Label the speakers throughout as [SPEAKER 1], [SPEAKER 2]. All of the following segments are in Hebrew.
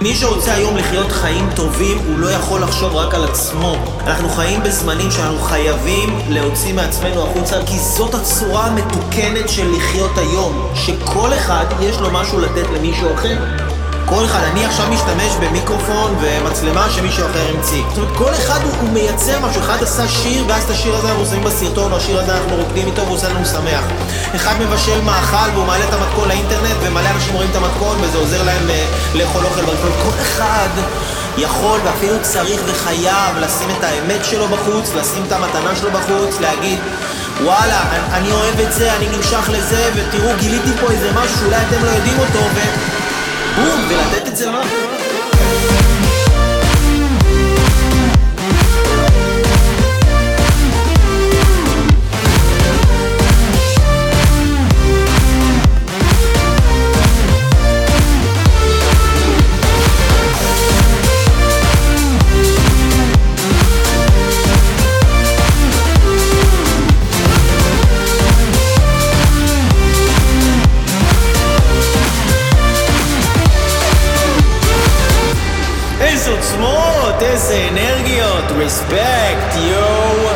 [SPEAKER 1] מי שרוצה היום לחיות חיים טובים, הוא לא יכול לחשוב רק על עצמו. אנחנו חיים בזמנים שאנחנו חייבים להוציא מעצמנו החוצה, כי זאת הצורה המתוקנת של לחיות היום. שכל אחד יש לו משהו לתת למישהו אחר. כל אחד, אני עכשיו משתמש במיקרופון ומצלמה שמישהו אחר המציא. זאת אומרת, כל אחד הוא, הוא מייצר משהו. אחד עשה שיר, ואז את השיר הזה אנחנו שמים בסרטון, או השיר הזה אנחנו רוקדים איתו והוא עושה לנו שמח. אחד מבשל מאכל והוא מעלה את המתכון לאינטרנט, ומלא אנשים רואים את המתכון, וזה עוזר להם אה, לאכול אוכל ברחוב. כל אחד יכול ואפילו צריך וחייב לשים את האמת שלו בחוץ, לשים את המתנה שלו בחוץ, להגיד... וואלה, אני, אני אוהב את זה, אני נמשך לזה, ותראו, גיליתי פה איזה משהו שאולי אתם לא יודעים אותו, ו... בום, ולתת את זה למעלה. איזה עוצמות, איזה אנרגיות, רספקט, יואו.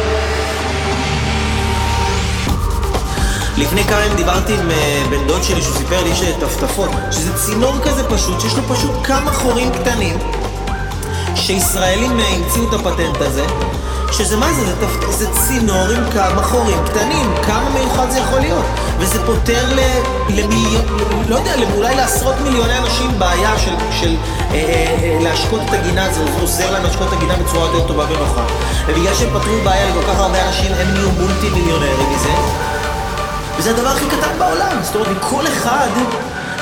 [SPEAKER 1] לפני כמה ימים דיברתי עם אה, בן דוד שלי שהוא סיפר לי יש טפטפות, שזה צינור כזה פשוט, שיש לו פשוט כמה חורים קטנים, שישראלים אה, המציאו את הפטנט הזה, שזה מה זה? זה. זה צינור עם כמה חורים קטנים, כמה וזה פותר ל... למיליון, לא יודע, אולי לעשרות מיליוני אנשים בעיה של, של אה, אה, אה, להשקות את הגינה, זה עוזר להם להשקות את הגינה בצורה יותר טובה ונוחה. ובגלל שהם פתרו בעיה לכל כך הרבה אנשים, הם נהיו מולטי מיליונרים מזה. וזה הדבר הכי קטן בעולם. זאת אומרת, כל אחד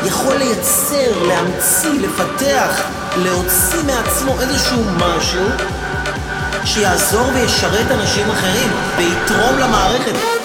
[SPEAKER 1] יכול לייצר, להמציא, לפתח, להוציא מעצמו איזשהו משהו שיעזור וישרת אנשים אחרים ויתרום למערכת.